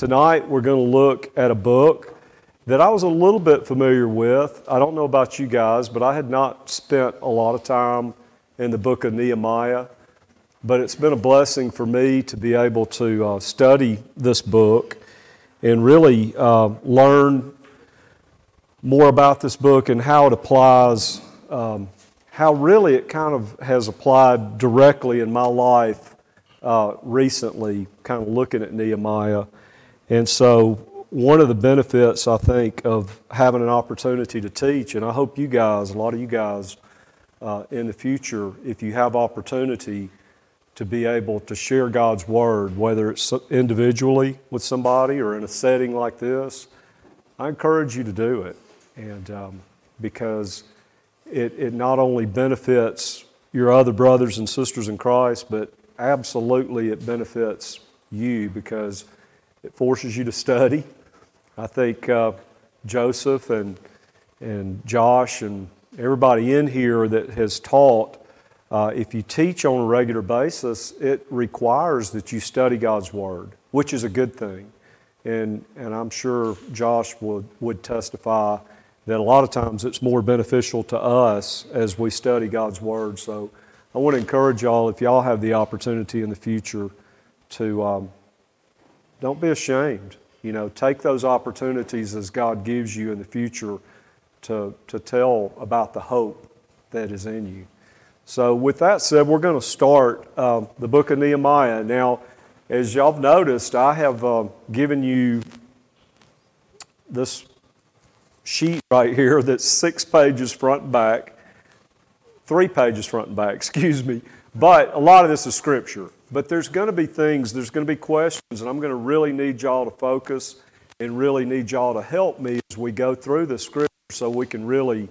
tonight we're going to look at a book that I was a little bit familiar with. I don't know about you guys, but I had not spent a lot of time in the book of Nehemiah. But it's been a blessing for me to be able to uh, study this book and really uh, learn more about this book and how it applies, um, how really it kind of has applied directly in my life uh, recently, kind of looking at Nehemiah. And so, one of the benefits, I think, of having an opportunity to teach, and I hope you guys, a lot of you guys uh, in the future, if you have opportunity, to be able to share God's Word, whether it's individually with somebody or in a setting like this, I encourage you to do it. And um, because it, it not only benefits your other brothers and sisters in Christ, but absolutely it benefits you because it forces you to study. I think uh, Joseph and, and Josh and everybody in here that has taught, uh, if you teach on a regular basis, it requires that you study God's Word, which is a good thing. And, and I'm sure Josh would, would testify that a lot of times it's more beneficial to us as we study God's Word. So I want to encourage y'all, if y'all have the opportunity in the future, to um, don't be ashamed. You know, take those opportunities as God gives you in the future to, to tell about the hope that is in you. So, with that said, we're going to start uh, the book of Nehemiah. Now, as y'all have noticed, I have uh, given you this sheet right here that's six pages front and back, three pages front and back, excuse me. But a lot of this is scripture. But there's going to be things, there's going to be questions, and I'm going to really need y'all to focus and really need y'all to help me as we go through the scripture so we can really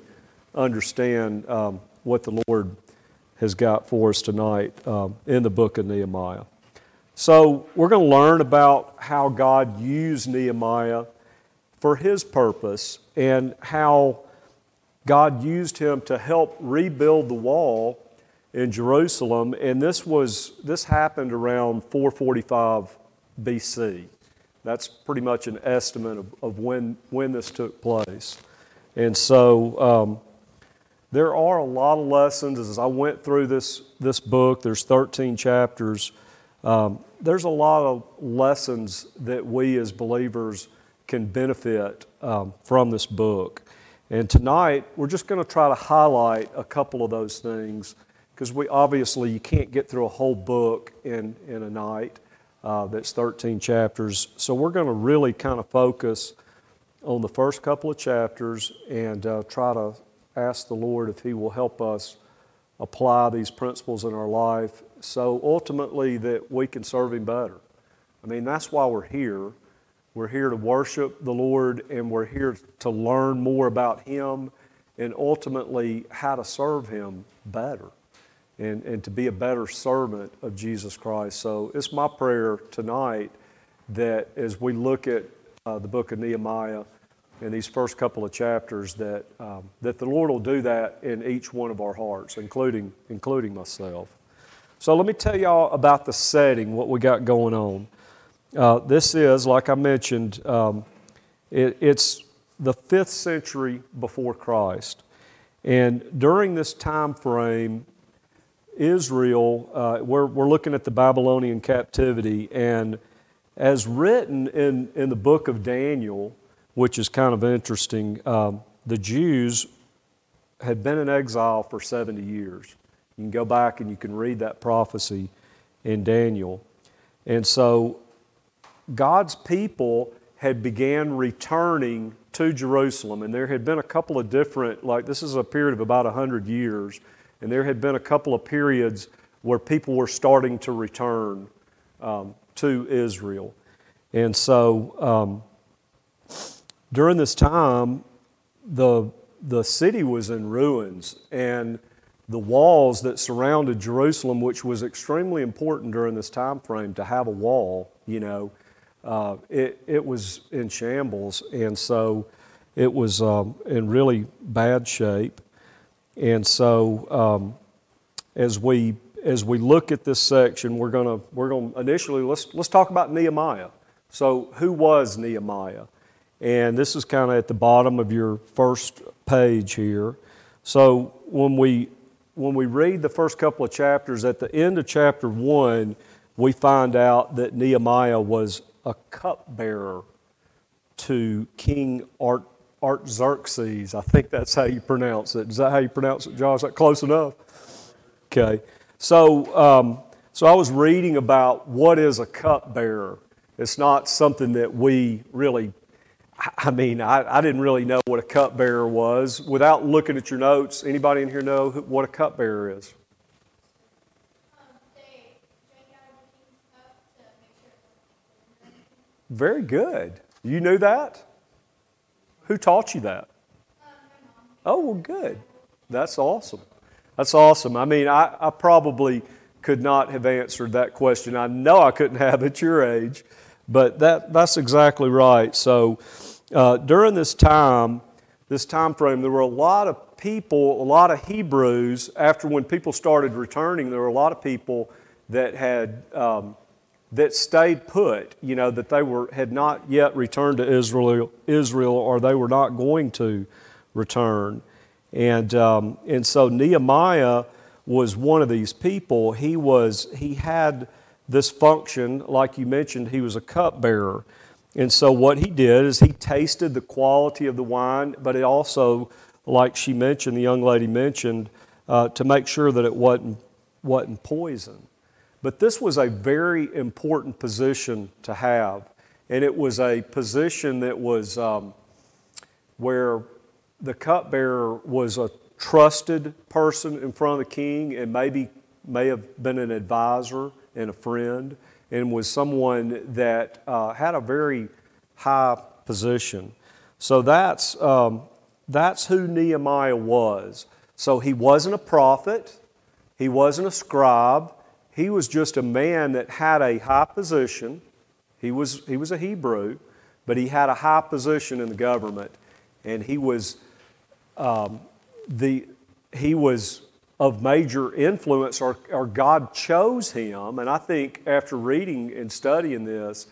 understand um, what the Lord has got for us tonight um, in the book of Nehemiah. So, we're going to learn about how God used Nehemiah for his purpose and how God used him to help rebuild the wall in Jerusalem, and this was this happened around 445 BC. That's pretty much an estimate of, of when when this took place. And so um, there are a lot of lessons as I went through this this book. There's 13 chapters. Um, there's a lot of lessons that we as believers can benefit um, from this book. And tonight, we're just going to try to highlight a couple of those things because we obviously you can't get through a whole book in, in a night uh, that's 13 chapters. So we're going to really kind of focus on the first couple of chapters and uh, try to ask the Lord if He will help us apply these principles in our life so ultimately that we can serve Him better. I mean, that's why we're here. We're here to worship the Lord and we're here to learn more about Him and ultimately how to serve Him better and, and to be a better servant of Jesus Christ. So it's my prayer tonight that as we look at uh, the book of Nehemiah in these first couple of chapters, that, um, that the Lord will do that in each one of our hearts, including, including myself. So let me tell y'all about the setting, what we got going on. Uh, this is, like I mentioned, um, it, it's the fifth century before Christ. And during this time frame, Israel, uh, we're, we're looking at the Babylonian captivity, and as written in, in the book of Daniel, which is kind of interesting, um, the Jews had been in exile for 70 years. You can go back and you can read that prophecy in Daniel. And so God's people had began returning to Jerusalem, and there had been a couple of different, like this is a period of about 100 years and there had been a couple of periods where people were starting to return um, to Israel. And so um, during this time, the, the city was in ruins, and the walls that surrounded Jerusalem, which was extremely important during this time frame to have a wall, you know, uh, it, it was in shambles. And so it was um, in really bad shape. And so, um, as we as we look at this section, we're gonna we're gonna initially let's let's talk about Nehemiah. So, who was Nehemiah? And this is kind of at the bottom of your first page here. So, when we when we read the first couple of chapters, at the end of chapter one, we find out that Nehemiah was a cupbearer to King Art, Artaxerxes. I think that's how you pronounce it. Is that how you pronounce it, Josh? Is that close enough? Okay. So, um, so I was reading about what is a cupbearer. It's not something that we really I mean, I, I, didn't really know what a cupbearer was. Without looking at your notes, anybody in here know who, what a cupbearer is? Very good. You knew that? Who taught you that? Oh, well, good. That's awesome. That's awesome. I mean, I, I probably could not have answered that question. I know I couldn't have at your age, but that, that's exactly right. So, uh, during this time, this time frame, there were a lot of people, a lot of Hebrews. After when people started returning, there were a lot of people that had um, that stayed put. You know that they were had not yet returned to Israel, Israel, or they were not going to return. And um, and so Nehemiah was one of these people. He was he had this function, like you mentioned. He was a cupbearer. And so what he did is he tasted the quality of the wine, but it also, like she mentioned, the young lady mentioned, uh, to make sure that it wasn't, wasn't poison. But this was a very important position to have. And it was a position that was um, where the cupbearer was a trusted person in front of the king and maybe may have been an advisor and a friend and was someone that uh, had a very high position. So that's, um, that's who Nehemiah was. So he wasn't a prophet, he wasn't a scribe, he was just a man that had a high position. He was, he was a Hebrew, but he had a high position in the government. And he was, um, the, he was of major influence, or, or God chose him. And I think after reading and studying this,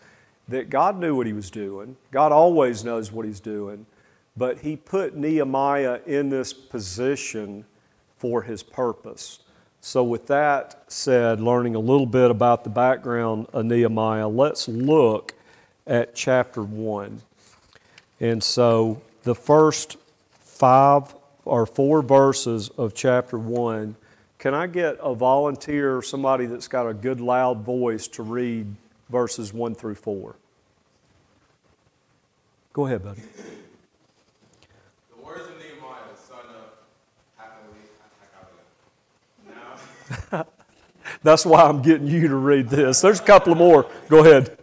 that God knew what he was doing. God always knows what he's doing. But he put Nehemiah in this position for his purpose. So, with that said, learning a little bit about the background of Nehemiah, let's look at chapter 1. And so, the first five or four verses of chapter 1. Can I get a volunteer, somebody that's got a good loud voice, to read verses 1 through 4? Go ahead, buddy. The words of Nehemiah, son of Now, that's why I'm getting you to read this. There's a couple of more. Go ahead.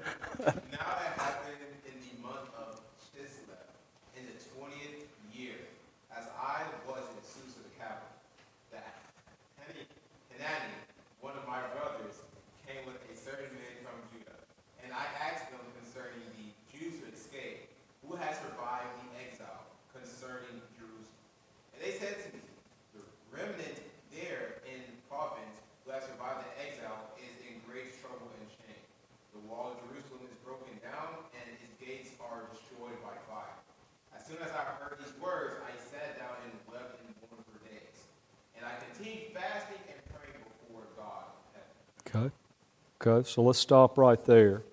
Okay, so let's stop right there.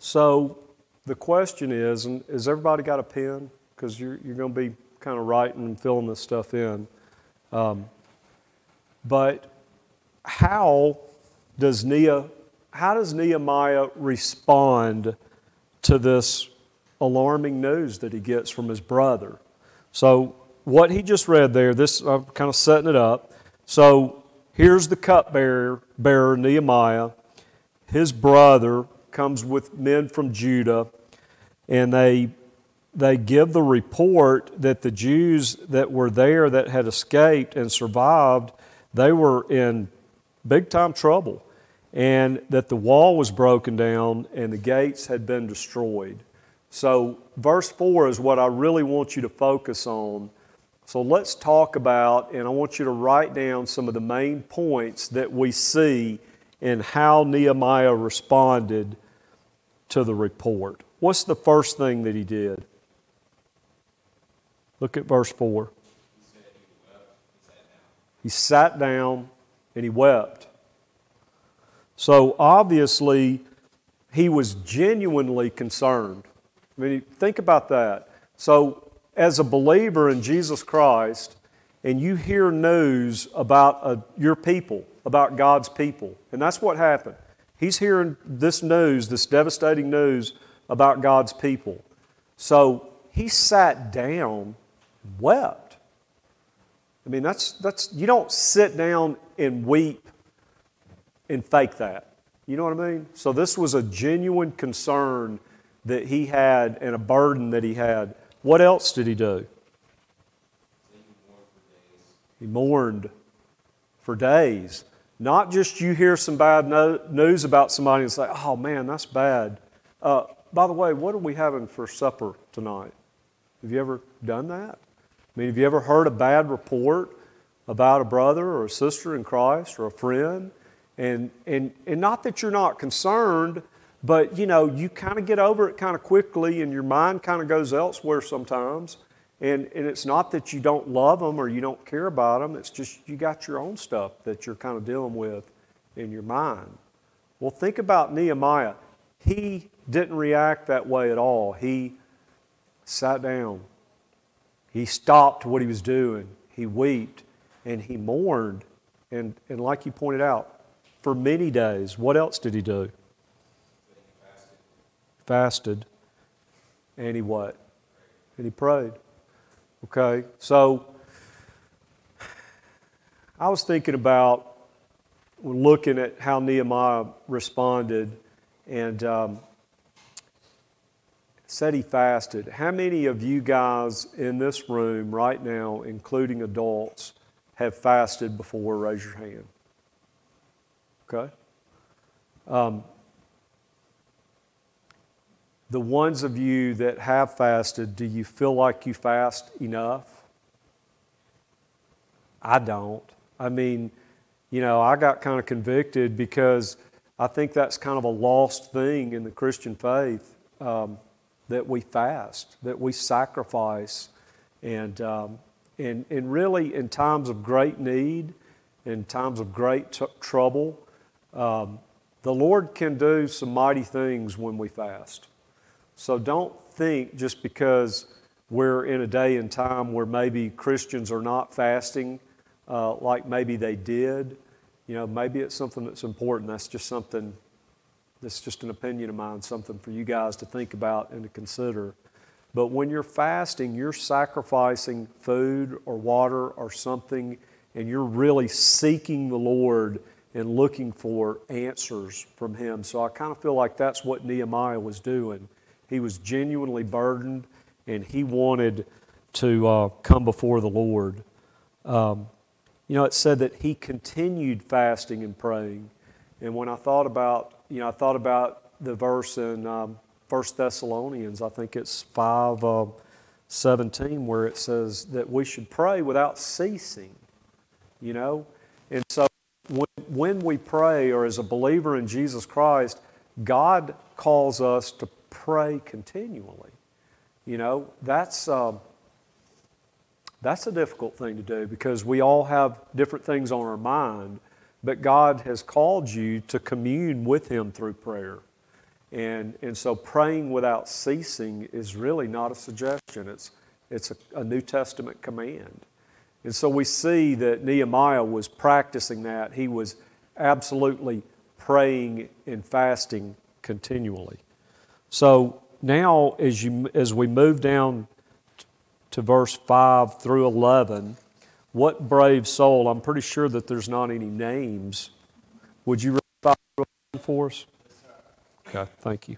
So the question is, and has everybody got a pen? Because you're, you're going to be kind of writing and filling this stuff in. Um, but how does Nehemiah, how does Nehemiah respond to this alarming news that he gets from his brother? So what he just read there, this I'm kind of setting it up. So here's the cupbearer, bearer Nehemiah his brother comes with men from Judah, and they, they give the report that the Jews that were there that had escaped and survived, they were in big time trouble, and that the wall was broken down and the gates had been destroyed. So, verse 4 is what I really want you to focus on. So, let's talk about, and I want you to write down some of the main points that we see in how Nehemiah responded to the report. What's the first thing that he did? Look at verse 4. He sat down and he wept. So obviously, he was genuinely concerned. I mean, think about that. So, as a believer in Jesus Christ, and you hear news about uh, your people, about God's people, and that's what happened. He's hearing this news, this devastating news about God's people. So he sat down wept. I mean, that's, that's, you don't sit down and weep and fake that. You know what I mean? So this was a genuine concern that he had and a burden that he had. What else did he do? He mourned for days. Not just you hear some bad no- news about somebody and say, oh man, that's bad. Uh, by the way, what are we having for supper tonight? Have you ever done that? I mean, have you ever heard a bad report about a brother or a sister in Christ or a friend? And, and, and not that you're not concerned, but you know, you kind of get over it kind of quickly and your mind kind of goes elsewhere sometimes. And, and it's not that you don't love them or you don't care about them, it's just you got your own stuff that you're kind of dealing with in your mind. Well, think about Nehemiah. He didn't react that way at all. He sat down, he stopped what he was doing, he wept, and he mourned. And, and like you pointed out, for many days. What else did he do? Fasted. Fasted. And he what? And he prayed. Okay, so I was thinking about looking at how Nehemiah responded and um, said he fasted. How many of you guys in this room right now, including adults, have fasted before? Raise your hand. Okay? Um, the ones of you that have fasted, do you feel like you fast enough? I don't. I mean, you know, I got kind of convicted because I think that's kind of a lost thing in the Christian faith um, that we fast, that we sacrifice. And, um, and, and really, in times of great need, in times of great t- trouble, um, the Lord can do some mighty things when we fast. So don't think just because we're in a day and time where maybe Christians are not fasting uh, like maybe they did. You know, maybe it's something that's important. That's just something, that's just an opinion of mine, something for you guys to think about and to consider. But when you're fasting, you're sacrificing food or water or something, and you're really seeking the Lord and looking for answers from Him. So I kind of feel like that's what Nehemiah was doing. He was genuinely burdened and he wanted to uh, come before the Lord. Um, you know, it said that he continued fasting and praying. And when I thought about, you know, I thought about the verse in um, 1 Thessalonians, I think it's 5 uh, 17, where it says that we should pray without ceasing, you know? And so when, when we pray, or as a believer in Jesus Christ, God calls us to pray continually. You know, that's, uh, that's a difficult thing to do because we all have different things on our mind, but God has called you to commune with Him through prayer. And, and so praying without ceasing is really not a suggestion, it's, it's a, a New Testament command. And so we see that Nehemiah was practicing that. He was absolutely praying and fasting continually. So now, as, you, as we move down to verse 5 through 11, what brave soul, I'm pretty sure that there's not any names. Would you read 5 for us? Okay, thank you.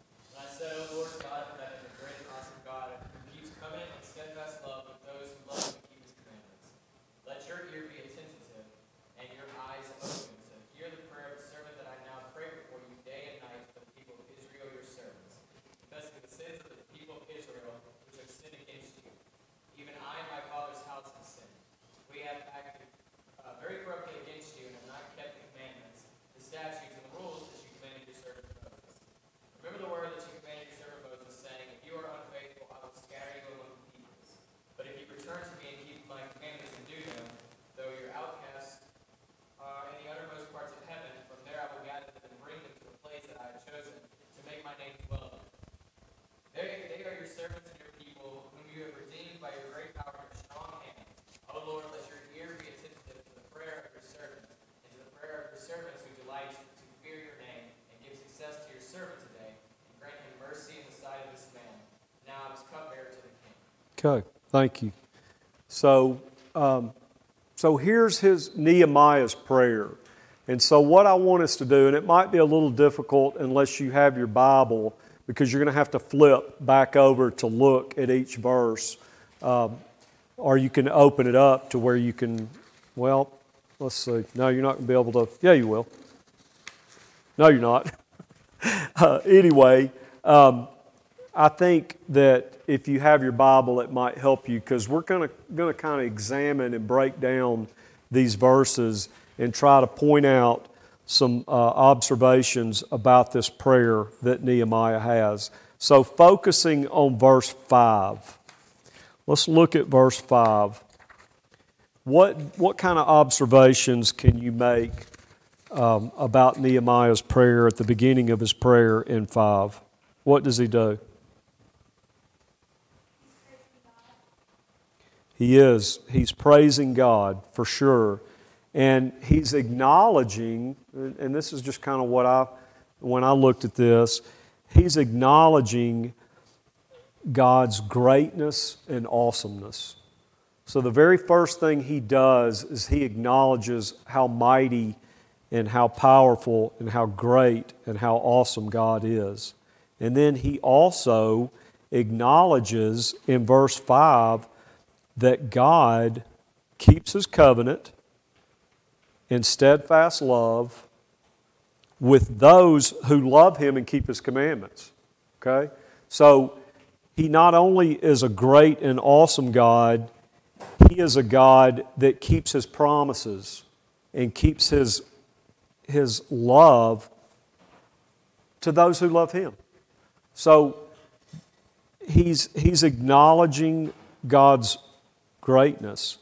Okay, thank you. So, um, so here's his Nehemiah's prayer. And so, what I want us to do, and it might be a little difficult unless you have your Bible, because you're going to have to flip back over to look at each verse. Um, or you can open it up to where you can, well, let's see. No, you're not going to be able to. Yeah, you will. No, you're not. uh, anyway, um, I think that if you have your Bible, it might help you because we're going to kind of examine and break down these verses and try to point out some uh, observations about this prayer that Nehemiah has. So, focusing on verse 5, let's look at verse 5. What, what kind of observations can you make um, about Nehemiah's prayer at the beginning of his prayer in 5? What does he do? He is. He's praising God for sure. And he's acknowledging, and this is just kind of what I, when I looked at this, he's acknowledging God's greatness and awesomeness. So the very first thing he does is he acknowledges how mighty and how powerful and how great and how awesome God is. And then he also acknowledges in verse 5 that God keeps his covenant in steadfast love with those who love him and keep his commandments. Okay? So he not only is a great and awesome God, he is a God that keeps his promises and keeps his, his love to those who love him. So he's, he's acknowledging God's greatness.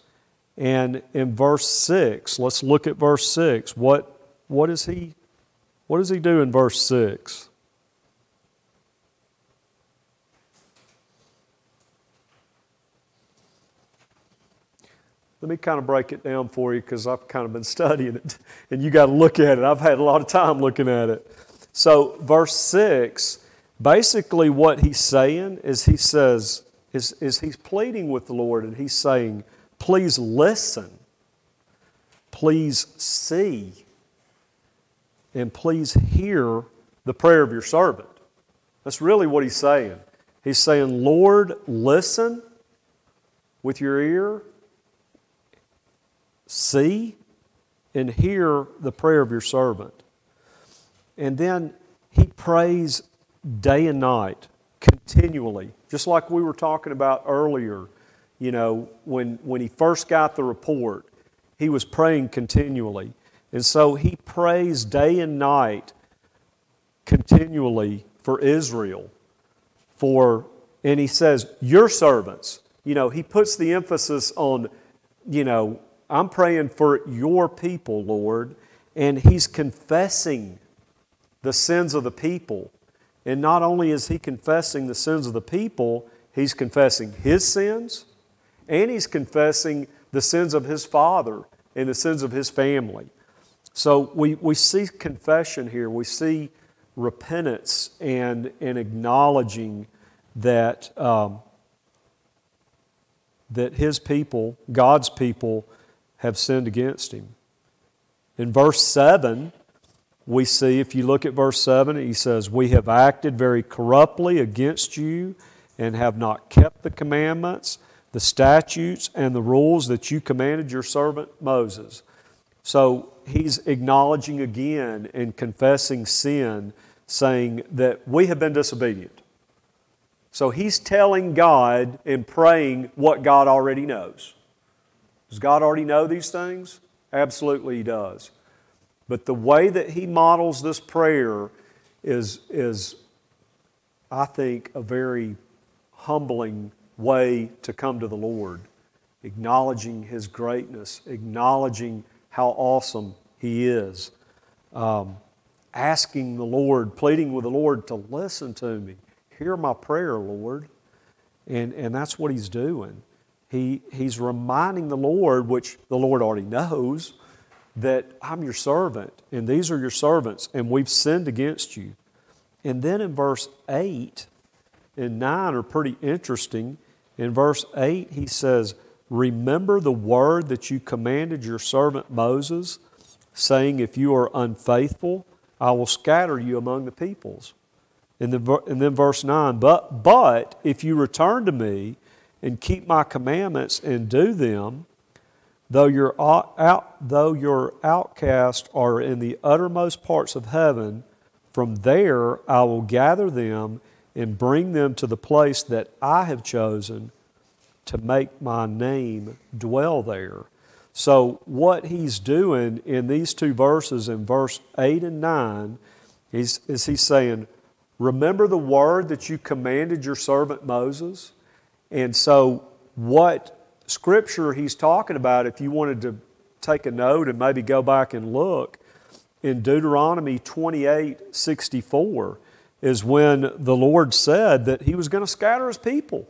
And in verse 6, let's look at verse 6. What, what, is he, what does he do in verse 6? Let me kind of break it down for you because I've kind of been studying it and you got to look at it. I've had a lot of time looking at it. So, verse 6, basically what he's saying is he says, is, is he's pleading with the Lord and he's saying, Please listen. Please see. And please hear the prayer of your servant. That's really what he's saying. He's saying, Lord, listen with your ear, see, and hear the prayer of your servant. And then he prays day and night, continually, just like we were talking about earlier you know, when, when he first got the report, he was praying continually. And so he prays day and night continually for Israel. For, and he says, Your servants. You know, he puts the emphasis on, you know, I'm praying for your people, Lord. And he's confessing the sins of the people. And not only is he confessing the sins of the people, he's confessing his sins and he's confessing the sins of his father and the sins of his family. So we, we see confession here. We see repentance and, and acknowledging that, um, that his people, God's people, have sinned against him. In verse 7, we see, if you look at verse 7, he says, We have acted very corruptly against you and have not kept the commandments the statutes and the rules that you commanded your servant Moses. So he's acknowledging again and confessing sin, saying that we have been disobedient. So he's telling God and praying what God already knows. Does God already know these things? Absolutely, he does. But the way that he models this prayer is, is I think, a very humbling way to come to the Lord, acknowledging His greatness, acknowledging how awesome He is, um, asking the Lord, pleading with the Lord to listen to me. Hear my prayer, Lord. And, and that's what He's doing. He, he's reminding the Lord, which the Lord already knows, that I'm your servant, and these are your servants, and we've sinned against you. And then in verse 8 and 9 are pretty interesting In verse 8, he says, Remember the word that you commanded your servant Moses, saying, If you are unfaithful, I will scatter you among the peoples. And then, and then verse 9, but, but if you return to me and keep my commandments and do them, though your, out, though your outcasts are in the uttermost parts of heaven, from there I will gather them and bring them to the place that I have chosen to make my name dwell there. So, what he's doing in these two verses, in verse 8 and 9, is, is he's saying, Remember the word that you commanded your servant Moses? And so, what scripture he's talking about, if you wanted to take a note and maybe go back and look, in Deuteronomy 28 64 is when the Lord said that he was going to scatter his people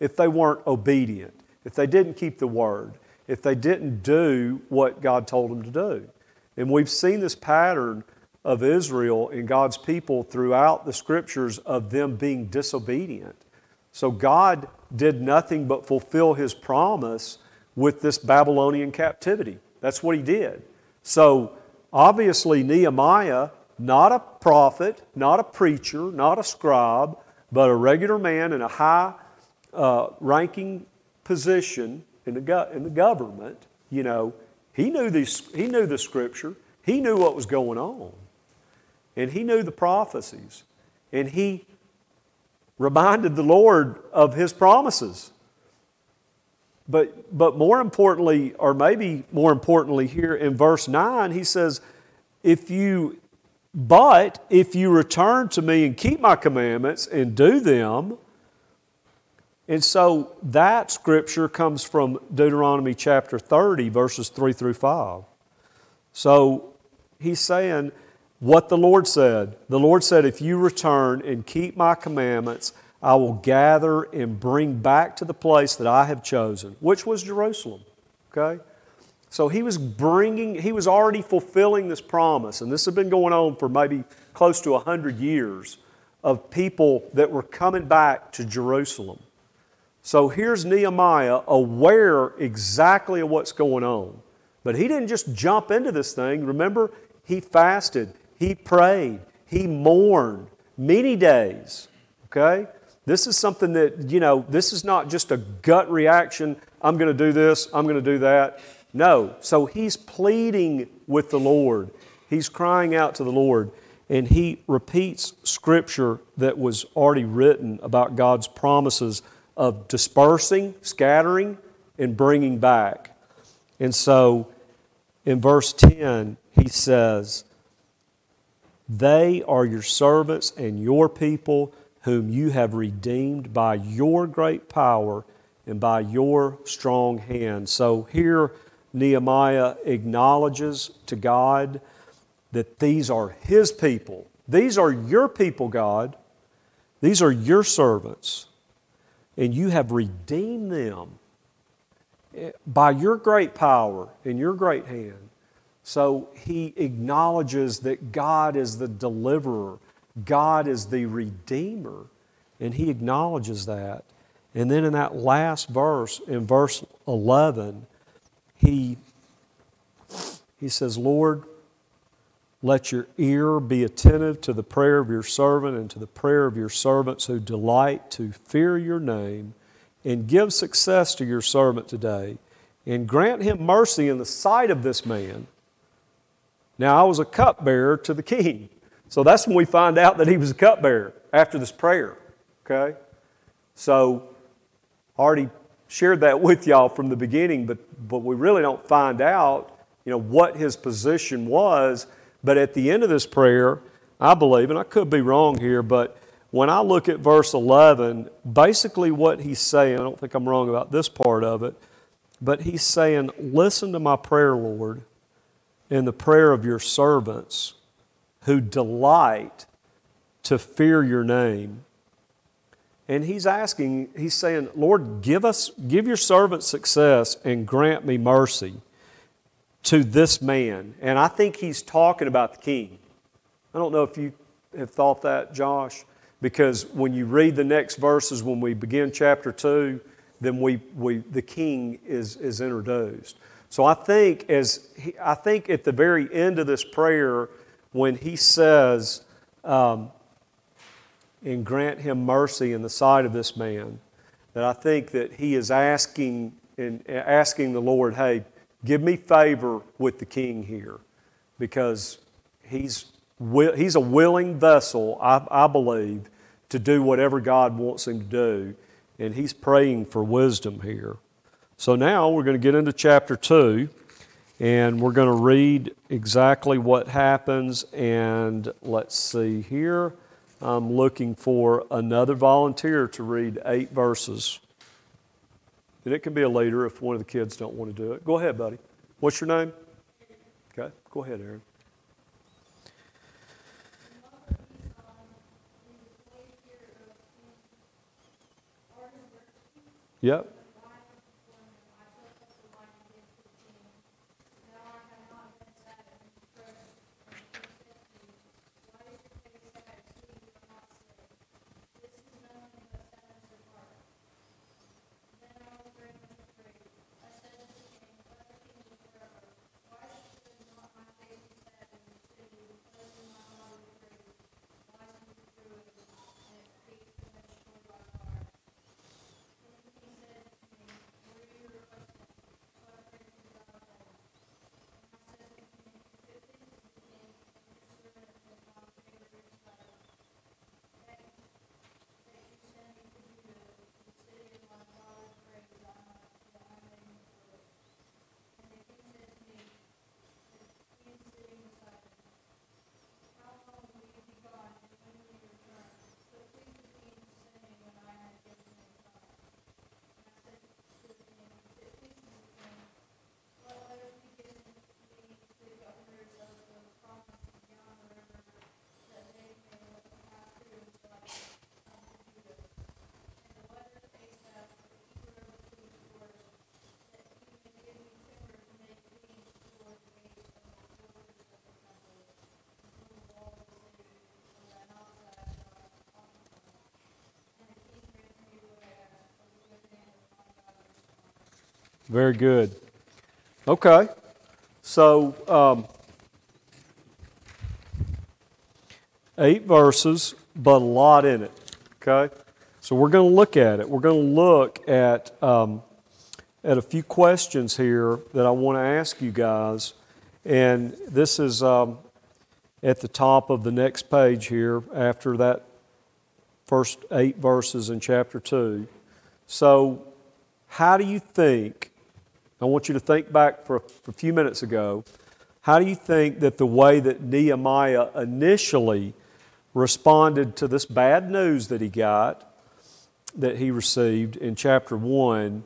if they weren't obedient, if they didn't keep the word, if they didn't do what God told them to do. And we've seen this pattern of Israel and God's people throughout the scriptures of them being disobedient. So God did nothing but fulfill his promise with this Babylonian captivity. That's what he did. So obviously, Nehemiah, not a prophet, not a preacher, not a scribe, but a regular man in a high uh, ranking position in the, go- in the government, you know, he knew, these, he knew the scripture, he knew what was going on, and he knew the prophecies, and he reminded the Lord of his promises. But, but more importantly, or maybe more importantly, here in verse 9, he says, If you, but if you return to me and keep my commandments and do them, and so that scripture comes from Deuteronomy chapter 30, verses 3 through 5. So he's saying what the Lord said. The Lord said, If you return and keep my commandments, I will gather and bring back to the place that I have chosen, which was Jerusalem. Okay? So he was bringing, he was already fulfilling this promise, and this had been going on for maybe close to 100 years of people that were coming back to Jerusalem. So here's Nehemiah aware exactly of what's going on. But he didn't just jump into this thing. Remember, he fasted, he prayed, he mourned many days. Okay? This is something that, you know, this is not just a gut reaction. I'm going to do this, I'm going to do that. No. So he's pleading with the Lord. He's crying out to the Lord. And he repeats scripture that was already written about God's promises of dispersing, scattering, and bringing back. And so in verse 10, he says, They are your servants and your people, whom you have redeemed by your great power and by your strong hand. So here, Nehemiah acknowledges to God that these are his people. These are your people, God. These are your servants and you have redeemed them by your great power and your great hand. So he acknowledges that God is the deliverer, God is the redeemer, and he acknowledges that. And then in that last verse, in verse 11, he, he says, Lord, let your ear be attentive to the prayer of your servant and to the prayer of your servants who delight to fear your name, and give success to your servant today, and grant him mercy in the sight of this man. Now, I was a cupbearer to the king. So that's when we find out that he was a cupbearer after this prayer. Okay? So, already shared that with y'all from the beginning, but, but we really don't find out, you know, what his position was but at the end of this prayer, I believe, and I could be wrong here, but when I look at verse 11, basically what he's saying, I don't think I'm wrong about this part of it, but he's saying, Listen to my prayer, Lord, and the prayer of your servants who delight to fear your name. And he's asking, he's saying, Lord, give us, give your servant success and grant me mercy to this man. And I think he's talking about the king. I don't know if you have thought that, Josh, because when you read the next verses, when we begin chapter 2, then we, we, the king is, is introduced. So I think, as he, I think at the very end of this prayer, when he says, um, and grant him mercy in the sight of this man, that I think that he is asking and asking the Lord, hey, give me favor with the king here, because he's he's a willing vessel, I, I believe, to do whatever God wants him to do, and he's praying for wisdom here. So now we're going to get into chapter two, and we're going to read exactly what happens. And let's see here. I'm looking for another volunteer to read eight verses. And it can be a leader if one of the kids don't want to do it. Go ahead, buddy. What's your name? Okay, go ahead, Aaron. Yep. Very good. Okay. So, um, eight verses, but a lot in it. Okay? So, we're going to look at it. We're going to look at, um, at a few questions here that I want to ask you guys. And this is um, at the top of the next page here after that first eight verses in chapter 2. So, how do you think I want you to think back for a few minutes ago. How do you think that the way that Nehemiah initially responded to this bad news that he got, that he received in chapter 1,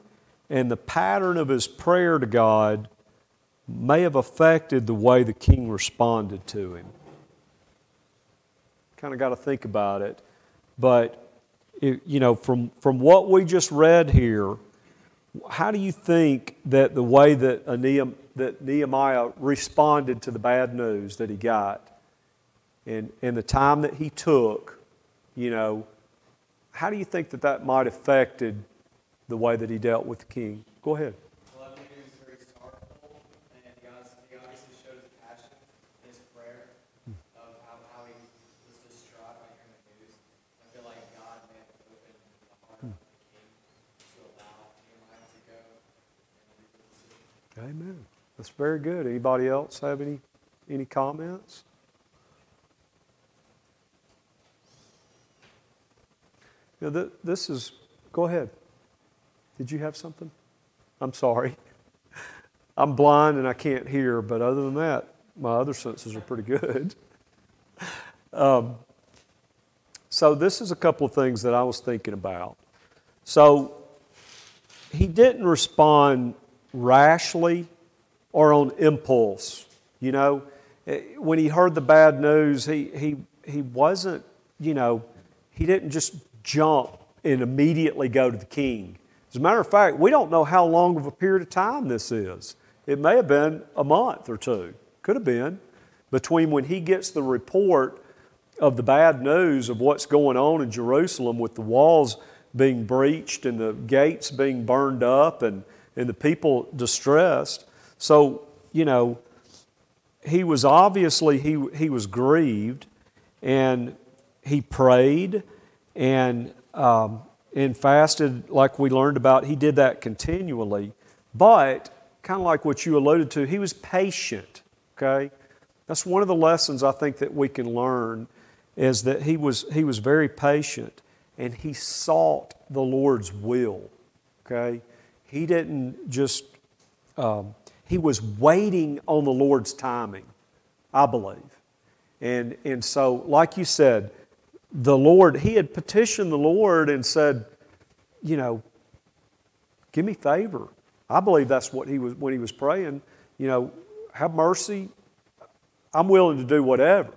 and the pattern of his prayer to God may have affected the way the king responded to him? Kind of got to think about it. But, it, you know, from, from what we just read here, how do you think that the way that, Nehemiah, that Nehemiah responded to the bad news that he got and, and the time that he took, you know, how do you think that that might affected the way that he dealt with the king? Go ahead. Amen. That's very good. Anybody else have any, any comments? You know, this is, go ahead. Did you have something? I'm sorry. I'm blind and I can't hear, but other than that, my other senses are pretty good. Um, so, this is a couple of things that I was thinking about. So, he didn't respond rashly or on impulse. You know, eh, when he heard the bad news, he, he, he wasn't, you know, he didn't just jump and immediately go to the king. As a matter of fact, we don't know how long of a period of time this is. It may have been a month or two, could have been, between when he gets the report of the bad news of what's going on in Jerusalem with the walls being breached and the gates being burned up and, and the people distressed. So, you know, he was obviously he, he was grieved and he prayed and um, and fasted like we learned about. He did that continually. But kind of like what you alluded to he was patient okay? That's one of the lessons i think that we can learn is that he was he was very patient and he sought the lord's will okay he didn't just um, he was waiting on the lord's timing i believe and and so like you said the Lord, he had petitioned the Lord and said, you know, give me favor. I believe that's what he was when he was praying. You know, have mercy. I'm willing to do whatever.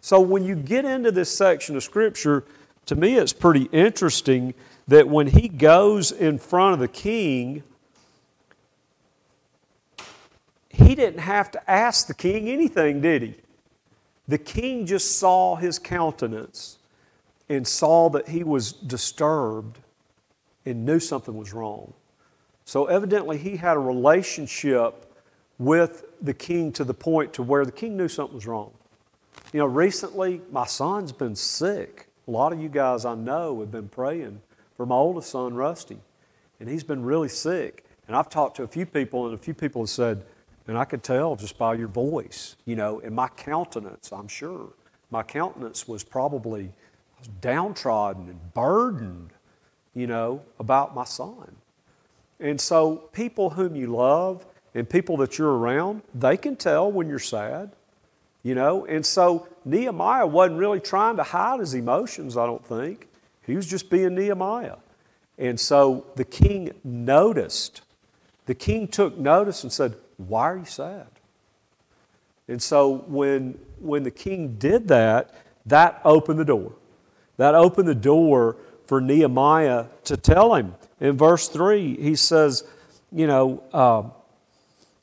So when you get into this section of Scripture, to me it's pretty interesting that when he goes in front of the king, he didn't have to ask the king anything, did he? The king just saw his countenance and saw that he was disturbed and knew something was wrong. So evidently he had a relationship with the king to the point to where the king knew something was wrong. You know, recently my son's been sick. A lot of you guys I know have been praying for my oldest son, Rusty, and he's been really sick. And I've talked to a few people, and a few people have said, and I could tell just by your voice, you know, and my countenance, I'm sure. My countenance was probably was downtrodden and burdened, you know, about my son. And so, people whom you love and people that you're around, they can tell when you're sad, you know. And so, Nehemiah wasn't really trying to hide his emotions, I don't think. He was just being Nehemiah. And so, the king noticed. The king took notice and said, Why are you sad? And so, when, when the king did that, that opened the door. That opened the door for Nehemiah to tell him. In verse 3, he says, You know, uh,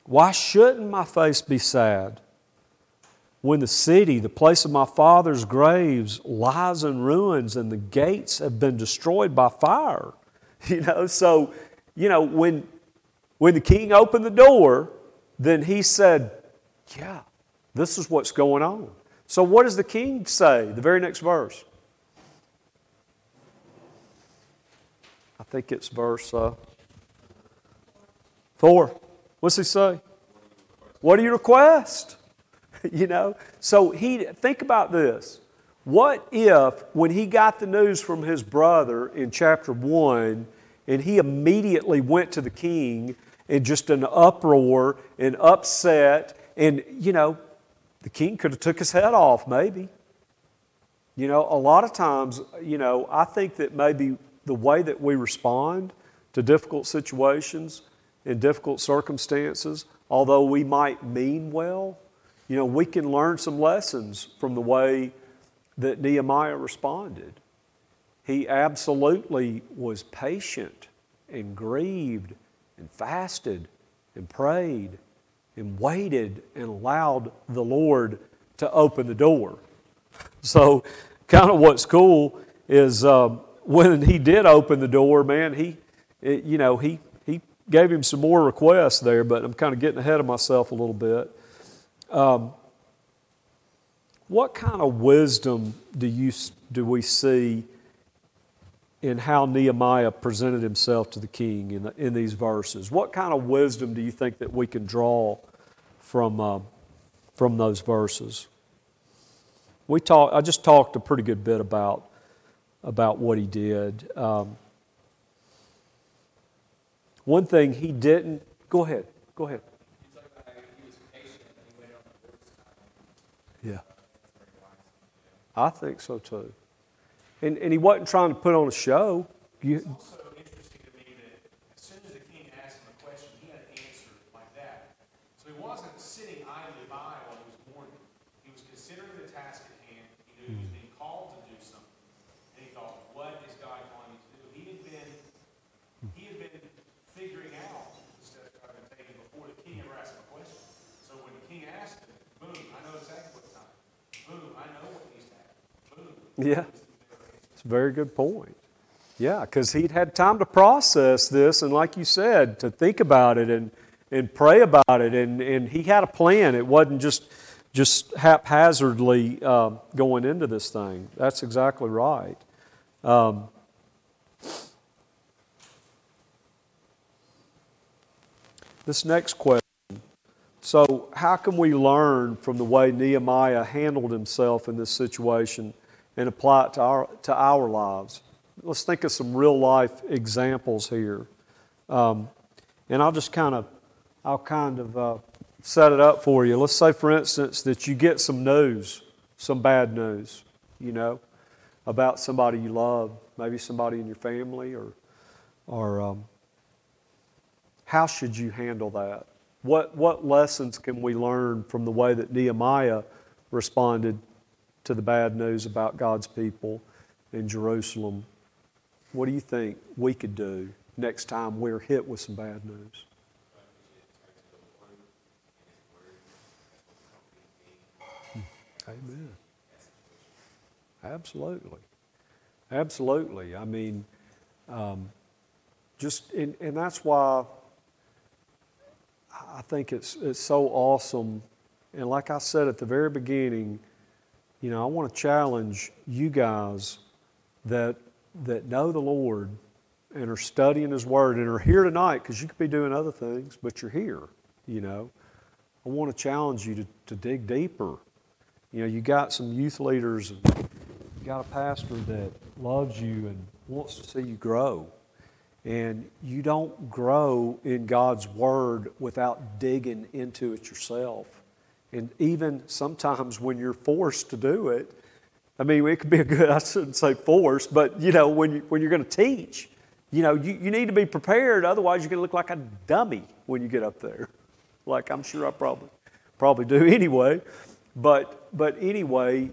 why shouldn't my face be sad when the city, the place of my father's graves, lies in ruins and the gates have been destroyed by fire? You know, so, you know, when, when the king opened the door, then he said, Yeah, this is what's going on. So, what does the king say? The very next verse. I think it's verse uh, 4. What's he say? What do you request? you know? So he think about this. What if when he got the news from his brother in chapter 1 and he immediately went to the king in just an uproar and upset and you know the king could have took his head off maybe you know a lot of times you know i think that maybe the way that we respond to difficult situations and difficult circumstances, although we might mean well, you know, we can learn some lessons from the way that Nehemiah responded. He absolutely was patient and grieved and fasted and prayed and waited and allowed the Lord to open the door. So, kind of what's cool is um, when he did open the door, man, he, it, you know, he, he gave him some more requests there, but I'm kind of getting ahead of myself a little bit. Um, what kind of wisdom do, you, do we see in how Nehemiah presented himself to the king in, the, in these verses? What kind of wisdom do you think that we can draw from, uh, from those verses? We talk, I just talked a pretty good bit about about what he did. Um, one thing he didn't, go ahead, go ahead. I think so too. And, and he wasn't trying to put on a show. You, Yeah, it's a very good point. Yeah, because he'd had time to process this, and like you said, to think about it and, and pray about it, and, and he had a plan. It wasn't just just haphazardly um, going into this thing. That's exactly right. Um, this next question. So, how can we learn from the way Nehemiah handled himself in this situation and apply it to our, to our lives? Let's think of some real life examples here. Um, and I'll just kind of, I'll kind of uh, set it up for you. Let's say, for instance, that you get some news, some bad news, you know, about somebody you love, maybe somebody in your family, or, or um, how should you handle that? What, what lessons can we learn from the way that Nehemiah responded to the bad news about God's people in Jerusalem? What do you think we could do next time we're hit with some bad news? Amen. Absolutely. Absolutely. I mean, um, just, and, and that's why I think it's, it's so awesome. And like I said at the very beginning, you know, I want to challenge you guys that, that know the Lord and are studying His Word and are here tonight because you could be doing other things, but you're here, you know. I want to challenge you to, to dig deeper you know, you got some youth leaders, and you got a pastor that loves you and wants to see you grow. And you don't grow in God's Word without digging into it yourself. And even sometimes when you're forced to do it, I mean, it could be a good, I shouldn't say forced, but you know, when, you, when you're going to teach, you know, you, you need to be prepared. Otherwise, you're going to look like a dummy when you get up there. Like I'm sure I probably, probably do anyway. But, but anyway,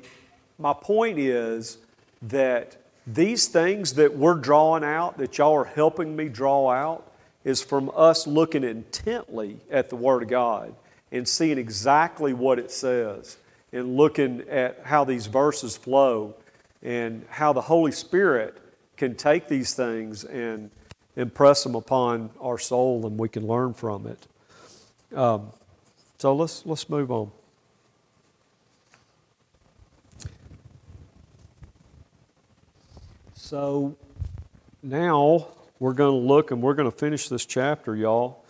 my point is that these things that we're drawing out, that y'all are helping me draw out, is from us looking intently at the Word of God and seeing exactly what it says and looking at how these verses flow and how the Holy Spirit can take these things and impress them upon our soul and we can learn from it. Um, so let's, let's move on. So now we're going to look and we're going to finish this chapter, y'all.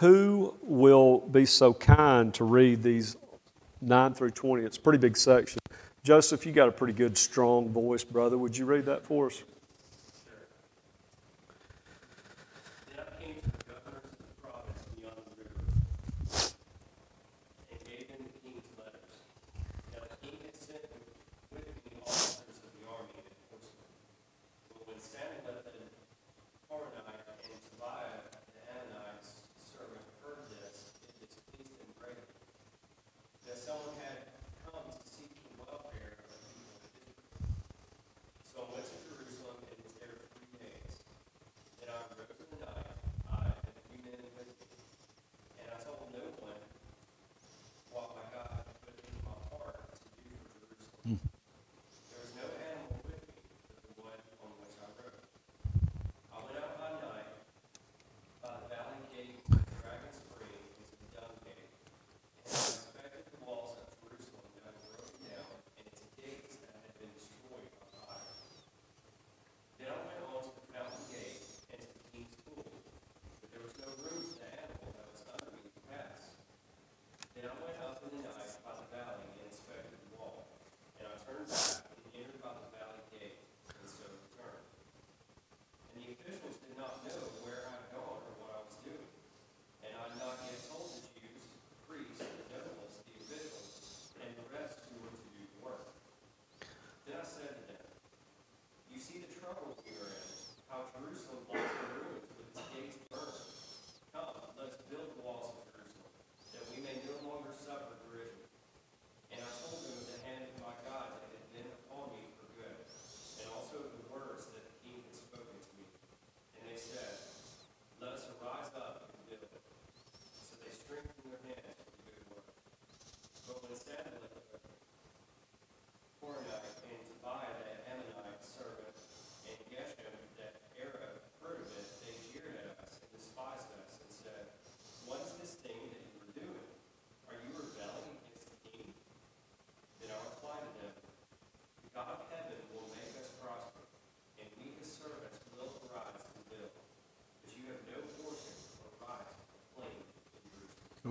Who will be so kind to read these 9 through 20? It's a pretty big section. Joseph, you got a pretty good, strong voice, brother. Would you read that for us?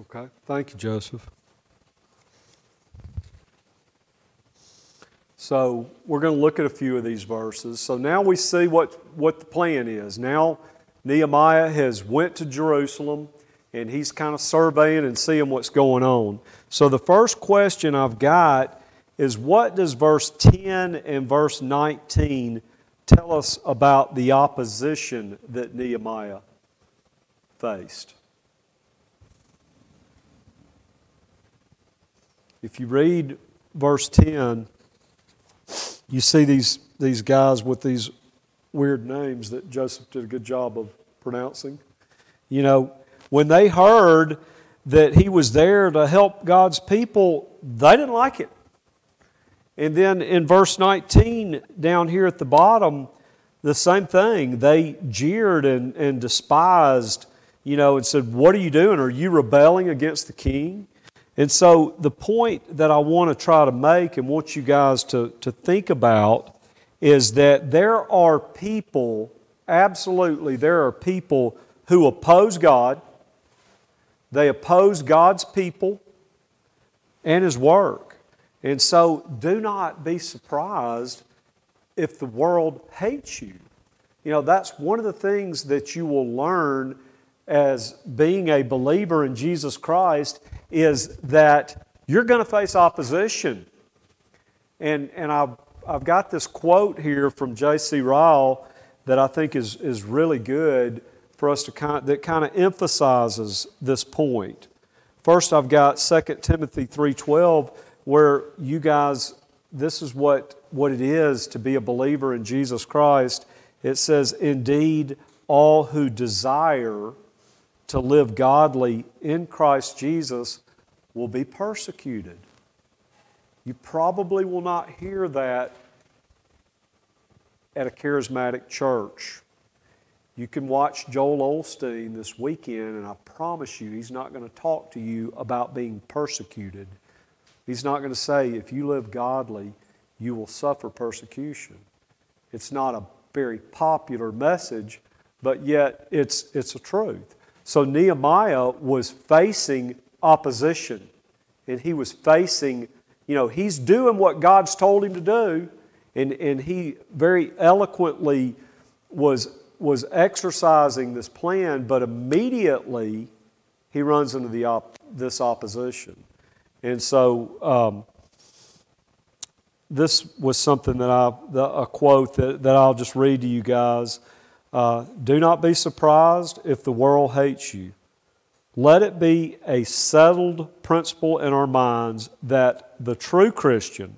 Okay. Thank you, Joseph. So we're going to look at a few of these verses. So now we see what, what the plan is. Now Nehemiah has went to Jerusalem and he's kind of surveying and seeing what's going on. So the first question I've got is what does verse 10 and verse 19 tell us about the opposition that Nehemiah faced? If you read verse 10, you see these, these guys with these weird names that Joseph did a good job of pronouncing. You know, when they heard that he was there to help God's people, they didn't like it. And then in verse 19, down here at the bottom, the same thing. They jeered and, and despised, you know, and said, What are you doing? Are you rebelling against the king? And so, the point that I want to try to make and want you guys to, to think about is that there are people, absolutely, there are people who oppose God, they oppose God's people and His work. And so, do not be surprised if the world hates you. You know, that's one of the things that you will learn as being a believer in Jesus Christ is that you're going to face opposition. And, and I've, I've got this quote here from J.C. Ryle that I think is, is really good for us to kind of, that kind of emphasizes this point. First, I've got 2 Timothy 3.12 where you guys, this is what, what it is to be a believer in Jesus Christ. It says, Indeed, all who desire to live godly in Christ Jesus will be persecuted. You probably will not hear that at a charismatic church. You can watch Joel Osteen this weekend, and I promise you, he's not going to talk to you about being persecuted. He's not going to say, if you live godly, you will suffer persecution. It's not a very popular message, but yet it's, it's a truth. So Nehemiah was facing opposition and he was facing, you know, he's doing what God's told him to do, and, and he very eloquently was, was exercising this plan, but immediately he runs into the op- this opposition. And so um, this was something that I, the, a quote that, that I'll just read to you guys. Uh, Do not be surprised if the world hates you. Let it be a settled principle in our minds that the true Christian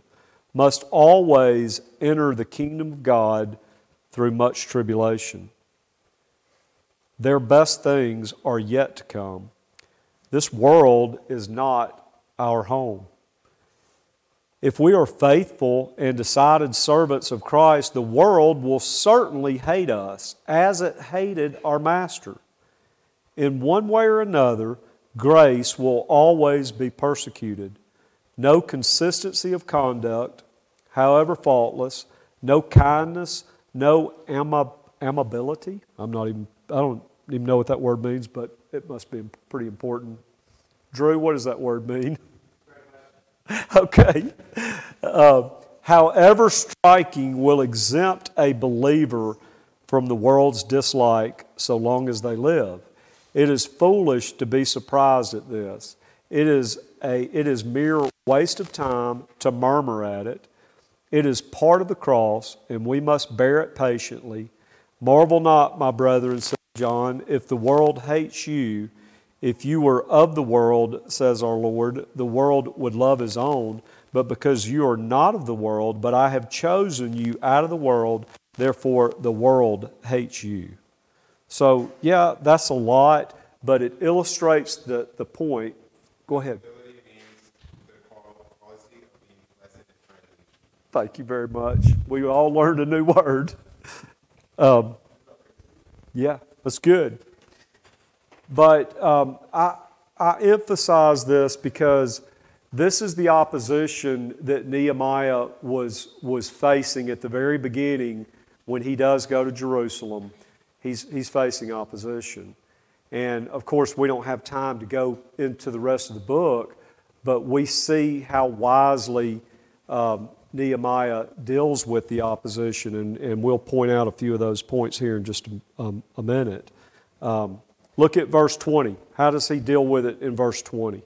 must always enter the kingdom of God through much tribulation. Their best things are yet to come. This world is not our home. If we are faithful and decided servants of Christ, the world will certainly hate us as it hated our Master. In one way or another, grace will always be persecuted. No consistency of conduct, however faultless, no kindness, no am- amability. I'm not even, I don't even know what that word means, but it must be pretty important. Drew, what does that word mean? okay. Uh, however striking will exempt a believer from the world's dislike so long as they live. It is foolish to be surprised at this. It is, a, it is mere waste of time to murmur at it. It is part of the cross, and we must bear it patiently. Marvel not, my brethren, said John, if the world hates you. If you were of the world, says our Lord, the world would love his own. But because you are not of the world, but I have chosen you out of the world, therefore the world hates you. So, yeah, that's a lot, but it illustrates the, the point. Go ahead. Thank you very much. We all learned a new word. Um, yeah, that's good. But um, I, I emphasize this because this is the opposition that Nehemiah was, was facing at the very beginning when he does go to Jerusalem he's, he's facing opposition. And of course, we don't have time to go into the rest of the book, but we see how wisely um, Nehemiah deals with the opposition, and, and we'll point out a few of those points here in just a, um, a minute. Um, look at verse 20. How does he deal with it in verse 20?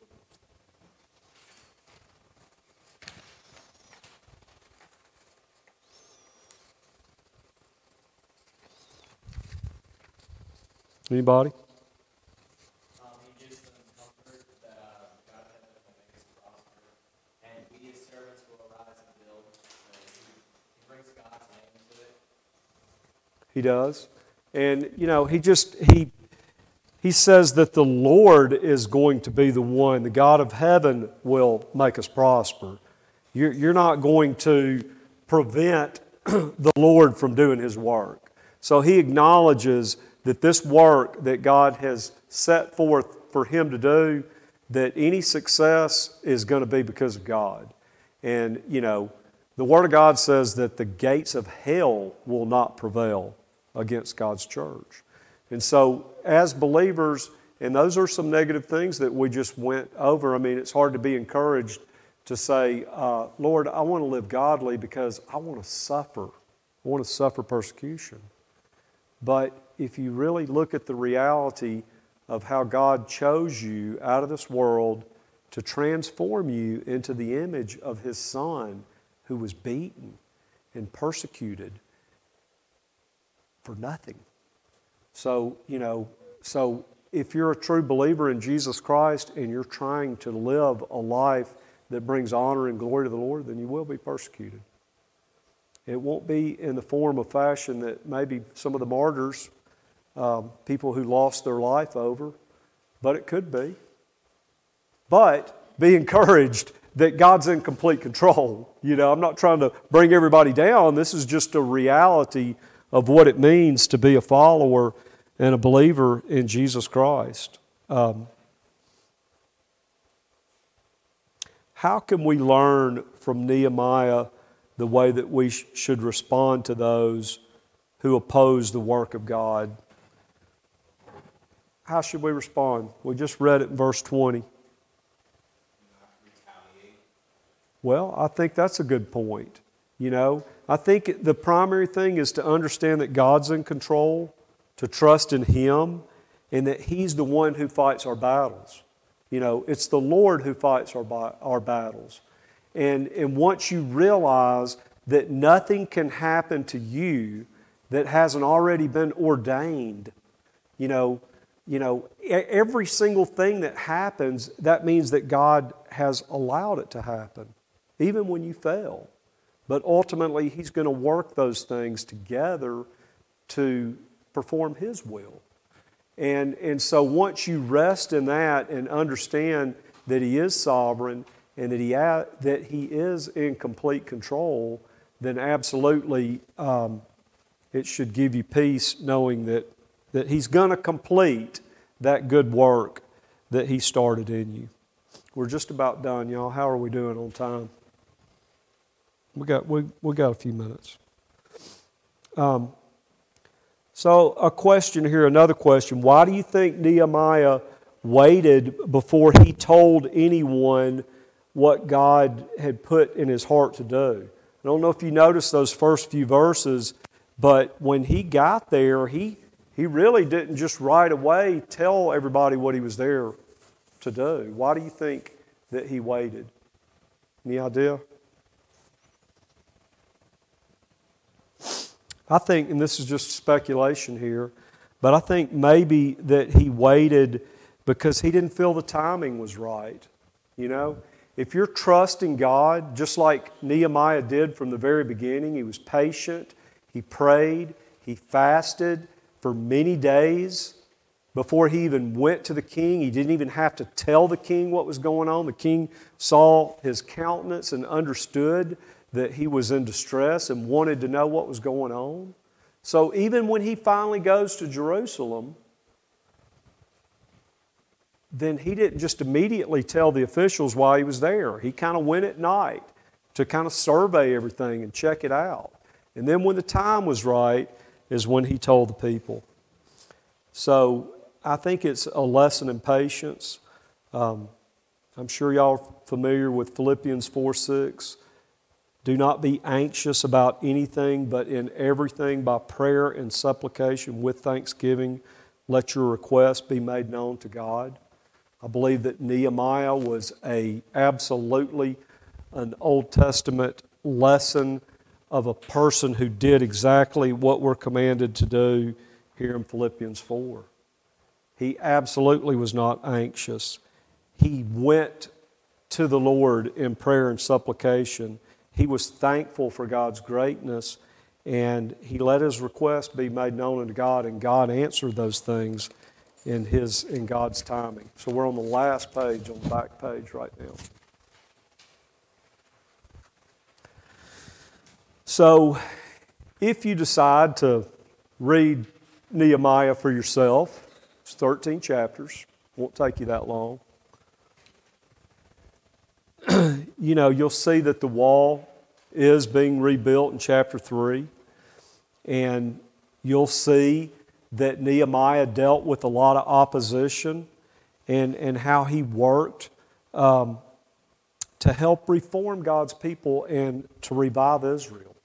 Anybody? He does. And, you know, he just, he, he says that the Lord is going to be the one, the God of heaven will make us prosper. You're, not going to prevent the Lord from doing his work. So he acknowledges that this work that God has set forth for him to do, that any success is going to be because of God. And, you know, the Word of God says that the gates of hell will not prevail against God's church. And so, as believers, and those are some negative things that we just went over. I mean, it's hard to be encouraged to say, uh, Lord, I want to live godly because I want to suffer. I want to suffer persecution. But if you really look at the reality of how God chose you out of this world to transform you into the image of His Son who was beaten and persecuted for nothing. So, you know, so if you're a true believer in Jesus Christ and you're trying to live a life that brings honor and glory to the Lord, then you will be persecuted. It won't be in the form of fashion that maybe some of the martyrs um, people who lost their life over, but it could be. But be encouraged that God's in complete control. You know, I'm not trying to bring everybody down. This is just a reality of what it means to be a follower and a believer in Jesus Christ. Um, how can we learn from Nehemiah the way that we sh- should respond to those who oppose the work of God? how should we respond? We just read it in verse 20. Well, I think that's a good point. You know, I think the primary thing is to understand that God's in control, to trust in Him, and that He's the one who fights our battles. You know, it's the Lord who fights our, our battles. And, and once you realize that nothing can happen to you that hasn't already been ordained, you know, you know, every single thing that happens, that means that God has allowed it to happen, even when you fail. But ultimately, He's going to work those things together to perform His will. And, and so once you rest in that and understand that He is sovereign and that He, that he is in complete control, then absolutely um, it should give you peace knowing that that He's going to complete that good work that He started in you. We're just about done, y'all. How are we doing on time? We got, we, we got a few minutes. Um, so, a question here, another question. Why do you think Nehemiah waited before he told anyone what God had put in his heart to do? I don't know if you noticed those first few verses, but when he got there, he he really didn't just right away tell everybody what he was there to do. Why do you think that he waited? Any idea? I think, and this is just speculation here, but I think maybe that he waited because he didn't feel the timing was right. You know, if you're trusting God, just like Nehemiah did from the very beginning, he was patient, he prayed, he fasted, for many days before he even went to the king. He didn't even have to tell the king what was going on. The king saw his countenance and understood that he was in distress and wanted to know what was going on. So even when he finally goes to Jerusalem, then he didn't just immediately tell the officials while he was there. He kind of went at night to kind of survey everything and check it out. And then when the time was right, is when he told the people. So I think it's a lesson in patience. Um, I'm sure y'all are familiar with Philippians 4 6. Do not be anxious about anything, but in everything by prayer and supplication with thanksgiving, let your requests be made known to God. I believe that Nehemiah was a absolutely an Old Testament lesson of a person who did exactly what we're commanded to do here in Philippians 4. He absolutely was not anxious. He went to the Lord in prayer and supplication. He was thankful for God's greatness and he let his request be made known unto God, and God answered those things in his in God's timing. So we're on the last page, on the back page right now. So if you decide to read Nehemiah for yourself, it's 13 chapters, won't take you that long. you know, you'll see that the wall is being rebuilt in chapter 3. And you'll see that Nehemiah dealt with a lot of opposition and, and how he worked um, to help reform God's people and to revive Israel.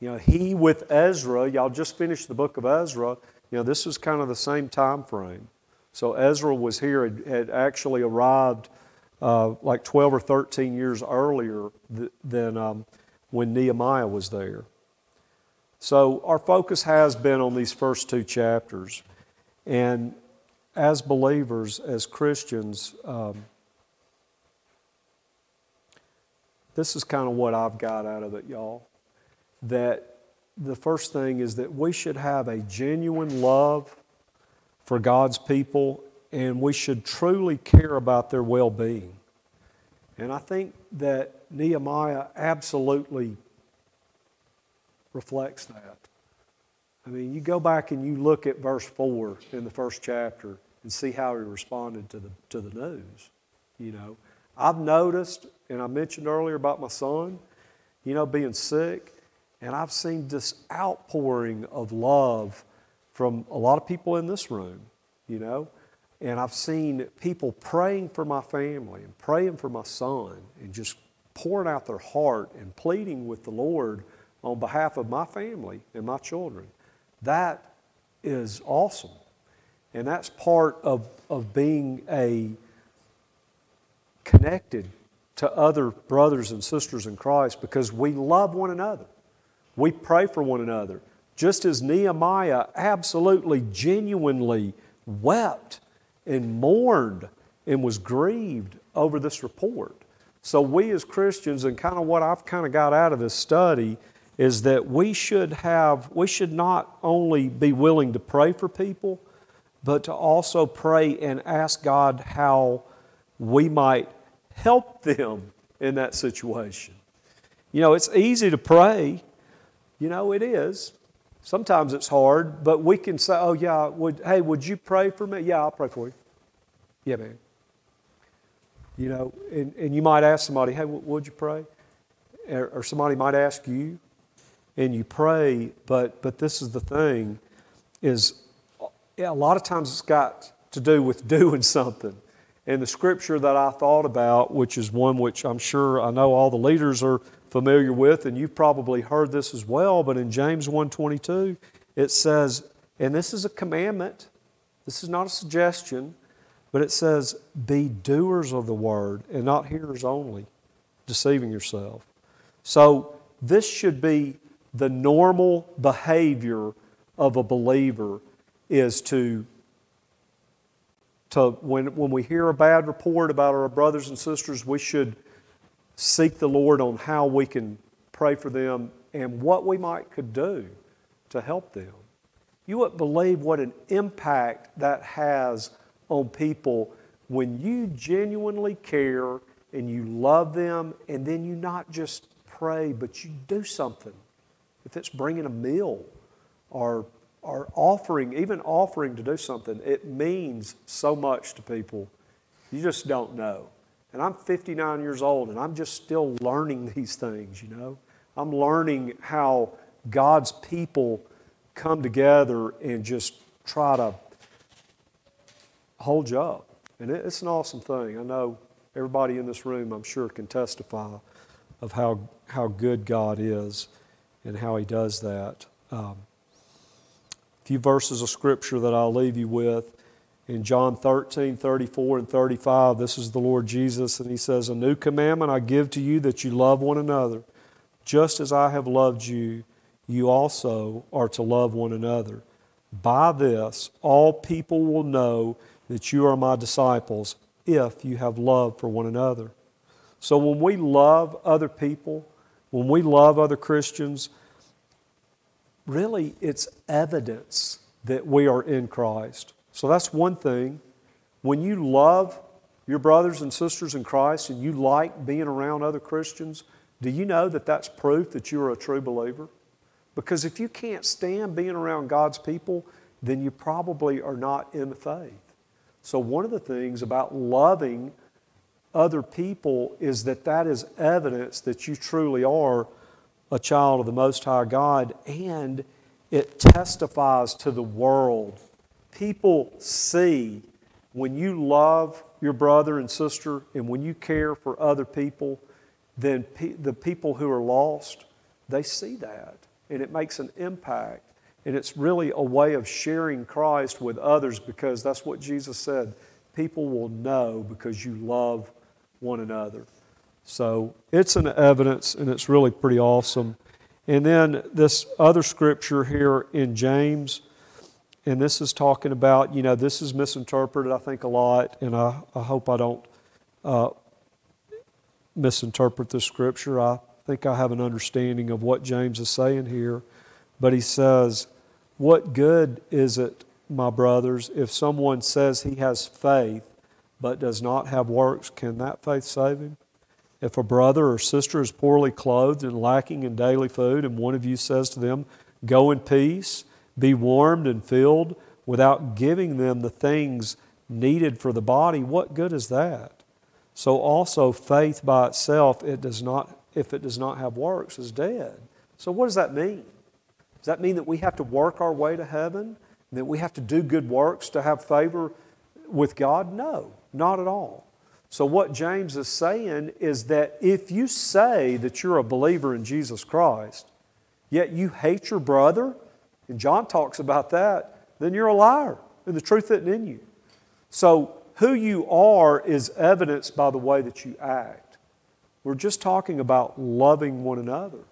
You know, he with Ezra, y'all just finished the book of Ezra, you know, this was kind of the same time frame. So Ezra was here, had, had actually arrived uh, like 12 or 13 years earlier th- than um, when Nehemiah was there. So, our focus has been on these first two chapters. And as believers, as Christians, um, this is kind of what I've got out of it, y'all. That the first thing is that we should have a genuine love for God's people and we should truly care about their well being. And I think that Nehemiah absolutely reflects that. I mean, you go back and you look at verse 4 in the first chapter and see how he responded to the, to the news. You know, I've noticed, and I mentioned earlier about my son, you know, being sick, and I've seen this outpouring of love from a lot of people in this room, you know, and I've seen people praying for my family and praying for my son and just pouring out their heart and pleading with the Lord on behalf of my family and my children. That is awesome. And that's part of, of being a connected to other brothers and sisters in Christ because we love one another. We pray for one another. Just as Nehemiah absolutely, genuinely wept and mourned and was grieved over this report. So, we as Christians, and kind of what I've kind of got out of this study, is that we should have, we should not only be willing to pray for people, but to also pray and ask God how we might help them in that situation. You know, it's easy to pray. You know, it is. Sometimes it's hard, but we can say, oh, yeah, would, hey, would you pray for me? Yeah, I'll pray for you. Yeah, man. You know, and, and you might ask somebody, hey, would you pray? Or, or somebody might ask you, and you pray, but, but this is the thing, is a lot of times it's got to do with doing something. And the scripture that I thought about, which is one which I'm sure I know all the leaders are familiar with, and you've probably heard this as well, but in James 1.22, it says, and this is a commandment, this is not a suggestion, but it says, be doers of the word and not hearers only, deceiving yourself. So this should be the normal behavior of a believer is to, to when, when we hear a bad report about our brothers and sisters, we should seek the Lord on how we can pray for them and what we might could do to help them. You wouldn't believe what an impact that has on people when you genuinely care and you love them and then you not just pray, but you do something if it's bringing a meal or, or offering, even offering to do something, it means so much to people. You just don't know. And I'm 59 years old and I'm just still learning these things, you know. I'm learning how God's people come together and just try to holds you up. And it, it's an awesome thing. I know everybody in this room, I'm sure, can testify of how, how good God is and how He does that. Um, a few verses of Scripture that I'll leave you with. In John 13, 34, and 35, this is the Lord Jesus, and He says, A new commandment I give to you that you love one another. Just as I have loved you, you also are to love one another. By this, all people will know that you are my disciples if you have love for one another. So when we love other people, when we love other Christians, really it's evidence that we are in Christ. So that's one thing. When you love your brothers and sisters in Christ and you like being around other Christians, do you know that that's proof that you are a true believer? Because if you can't stand being around God's people, then you probably are not in the faith. So, one of the things about loving other people is that that is evidence that you truly are a child of the Most High God, and it testifies to the world people see when you love your brother and sister and when you care for other people, then pe- the people who are lost, they see that. And it makes an impact. And it's really a way of sharing Christ with others because that's what Jesus said. People will know because you love one another. So it's an evidence, and it's really pretty awesome. And then this other scripture here in James and this is talking about, you know, this is misinterpreted, I think, a lot, and I, I hope I don't uh, misinterpret the scripture. I think I have an understanding of what James is saying here. But he says, What good is it, my brothers, if someone says he has faith but does not have works? Can that faith save him? If a brother or sister is poorly clothed and lacking in daily food, and one of you says to them, Go in peace, be warmed and filled without giving them the things needed for the body, what good is that? So also faith by itself, it does not, if it does not have works, is dead. So what does that mean? Does that mean that we have to work our way to heaven? That we have to do good works to have favor with God? No, not at all. So, what James is saying is that if you say that you're a believer in Jesus Christ, yet you hate your brother and John talks about that, then you're a liar and the truth isn't in you. So, who you are is evidenced by the way that you act. We're just talking about loving one another.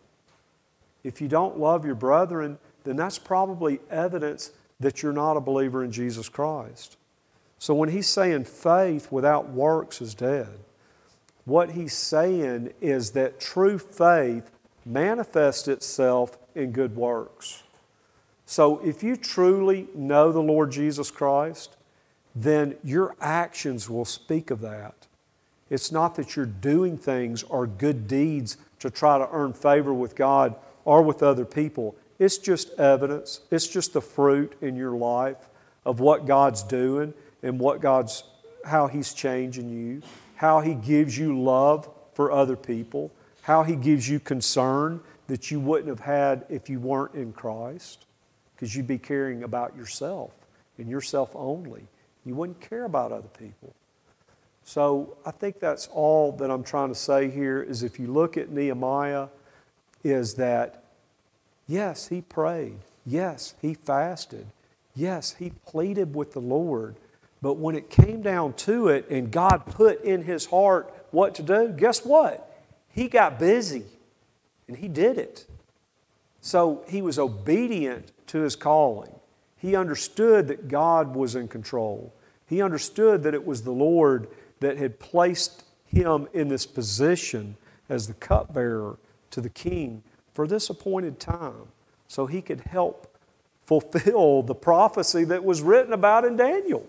If you don't love your brethren, then that's probably evidence that you're not a believer in Jesus Christ. So when he's saying faith without works is dead, what he's saying is that true faith manifests itself in good works. So if you truly know the Lord Jesus Christ, then your actions will speak of that. It's not that you're doing things or good deeds to try to earn favor with God or with other people. It's just evidence, it's just the fruit in your life of what God's doing and what God's how he's changing you, how he gives you love for other people, how he gives you concern that you wouldn't have had if you weren't in Christ because you'd be caring about yourself and yourself only. You wouldn't care about other people. So I think that's all that I'm trying to say here is if you look at Nehemiah, is that yes, he prayed. Yes, he fasted. Yes, he pleaded with the Lord. But when it came down to it and God put in his heart what to do, guess what? He got busy and he did it. So he was obedient to his calling. He understood that God was in control. He understood that it was the Lord that had placed him in this position as the cupbearer to the king for this appointed time so he could help fulfill the prophecy that was written about in Daniel.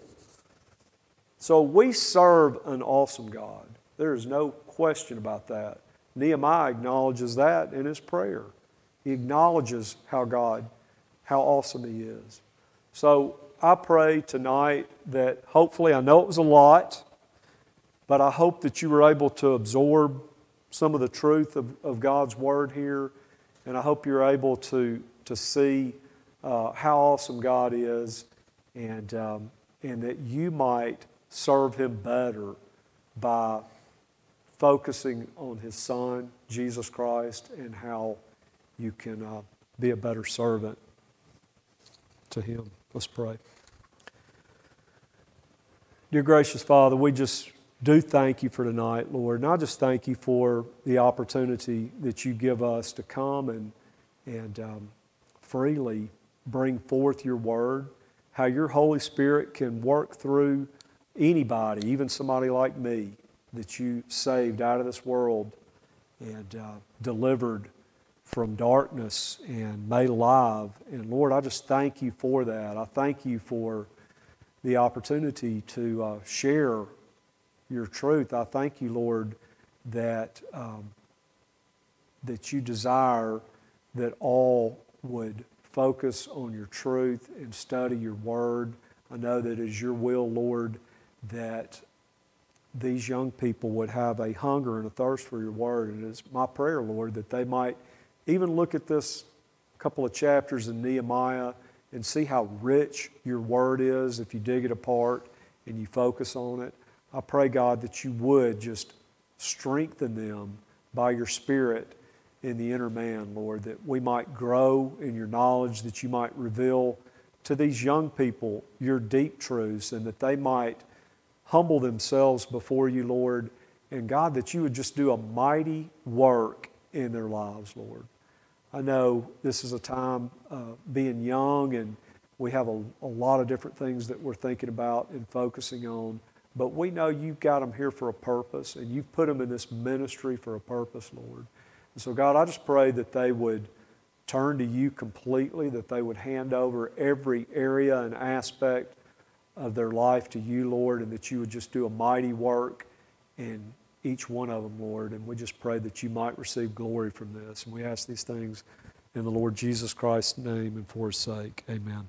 So we serve an awesome God. There is no question about that. Nehemiah acknowledges that in his prayer. He acknowledges how God how awesome He is. So I pray tonight that hopefully, I know it was a lot, but I hope that you were able to absorb some of the truth of, of God's Word here, and I hope you're able to, to see uh, how awesome God is. And um, and that you might serve him better by focusing on his son, Jesus Christ, and how you can uh, be a better servant to him. Let's pray. Dear gracious Father, we just do thank you for tonight, Lord. And I just thank you for the opportunity that you give us to come and, and um, freely bring forth your word, how your Holy Spirit can work through anybody, even somebody like me, that you saved out of this world and uh, delivered from darkness and made alive. And Lord, I just thank you for that. I thank you for the opportunity to uh, share your truth. I thank you, Lord, that, um, that you desire that all would focus on your truth and study your word. I know that it is your will, Lord, that these young people would have a hunger and a thirst for your word. And it's my prayer, Lord, that they might even look at this couple of chapters in Nehemiah and see how rich your word is if you dig it apart and you focus on it. I pray, God, that you would just strengthen them by your Spirit in the inner man, Lord, that we might grow in your knowledge, that you might reveal to these young people your deep truths, and that they might humble themselves before you, Lord. And God, that you would just do a mighty work in their lives, Lord. I know this is a time uh, being young, and we have a, a lot of different things that we're thinking about and focusing on. But we know you've got them here for a purpose, and you've put them in this ministry for a purpose, Lord. And so, God, I just pray that they would turn to you completely, that they would hand over every area and aspect of their life to you, Lord, and that you would just do a mighty work in each one of them, Lord. And we just pray that you might receive glory from this. And we ask these things in the Lord Jesus Christ's name and for his sake. Amen.